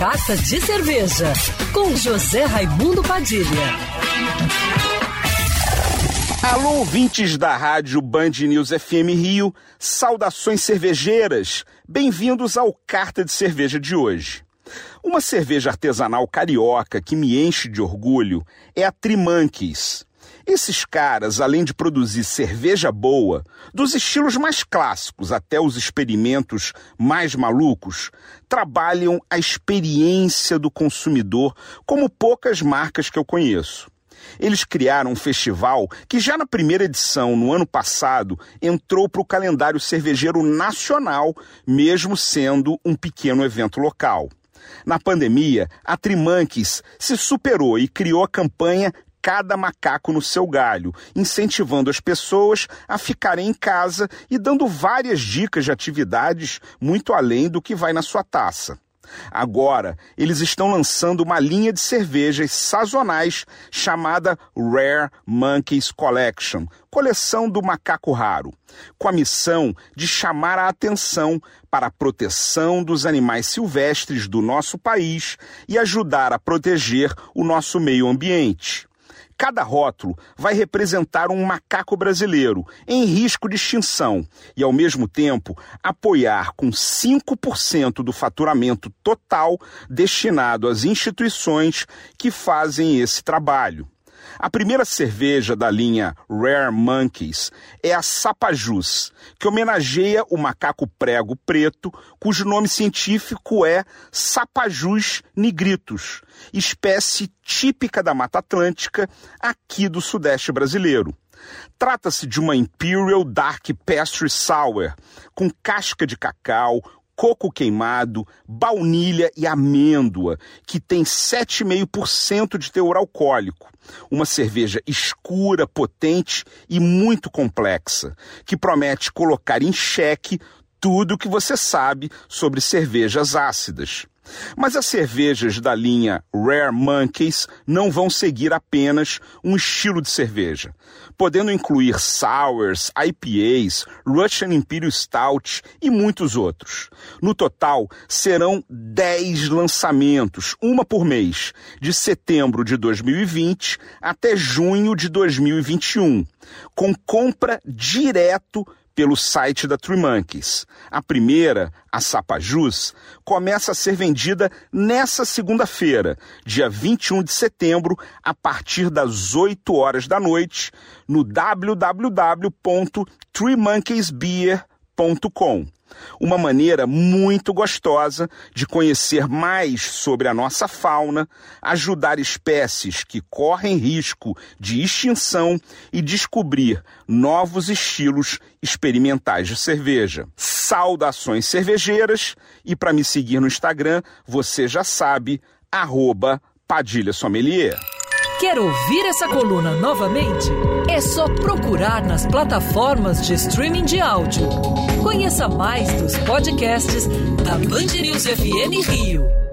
Carta de Cerveja, com José Raimundo Padilha. Alô, ouvintes da rádio Band News FM Rio, saudações cervejeiras, bem-vindos ao Carta de Cerveja de hoje. Uma cerveja artesanal carioca que me enche de orgulho é a Trimanques. Esses caras, além de produzir cerveja boa, dos estilos mais clássicos até os experimentos mais malucos, trabalham a experiência do consumidor como poucas marcas que eu conheço. Eles criaram um festival que já na primeira edição, no ano passado, entrou para o calendário cervejeiro nacional, mesmo sendo um pequeno evento local. Na pandemia, a Trimanques se superou e criou a campanha Cada Macaco no Seu Galho, incentivando as pessoas a ficarem em casa e dando várias dicas de atividades muito além do que vai na sua taça. Agora, eles estão lançando uma linha de cervejas sazonais chamada Rare Monkeys Collection coleção do macaco raro com a missão de chamar a atenção para a proteção dos animais silvestres do nosso país e ajudar a proteger o nosso meio ambiente. Cada rótulo vai representar um macaco brasileiro em risco de extinção e, ao mesmo tempo, apoiar com 5% do faturamento total destinado às instituições que fazem esse trabalho. A primeira cerveja da linha Rare Monkeys é a Sapajus, que homenageia o macaco prego preto, cujo nome científico é Sapajus nigritus, espécie típica da Mata Atlântica aqui do Sudeste brasileiro. Trata-se de uma Imperial Dark Pastry Sour, com casca de cacau, coco queimado, baunilha e amêndoa, que tem 7,5% de teor alcoólico. Uma cerveja escura, potente e muito complexa, que promete colocar em xeque tudo o que você sabe sobre cervejas ácidas. Mas as cervejas da linha Rare Monkeys não vão seguir apenas um estilo de cerveja, podendo incluir sours, IPAs, Russian Imperial Stout e muitos outros. No total, serão 10 lançamentos, uma por mês, de setembro de 2020 até junho de 2021, com compra direto pelo site da Three Monkeys. A primeira, a Sapajus, começa a ser vendida nessa segunda-feira, dia 21 de setembro, a partir das 8 horas da noite, no www.threemonkeysbeer.com uma maneira muito gostosa de conhecer mais sobre a nossa fauna, ajudar espécies que correm risco de extinção e descobrir novos estilos experimentais de cerveja. Saudações cervejeiras e para me seguir no Instagram, você já sabe, arroba Padilha Sommelier. Quer ouvir essa coluna novamente? É só procurar nas plataformas de streaming de áudio. Conheça mais dos podcasts da Band News FM Rio.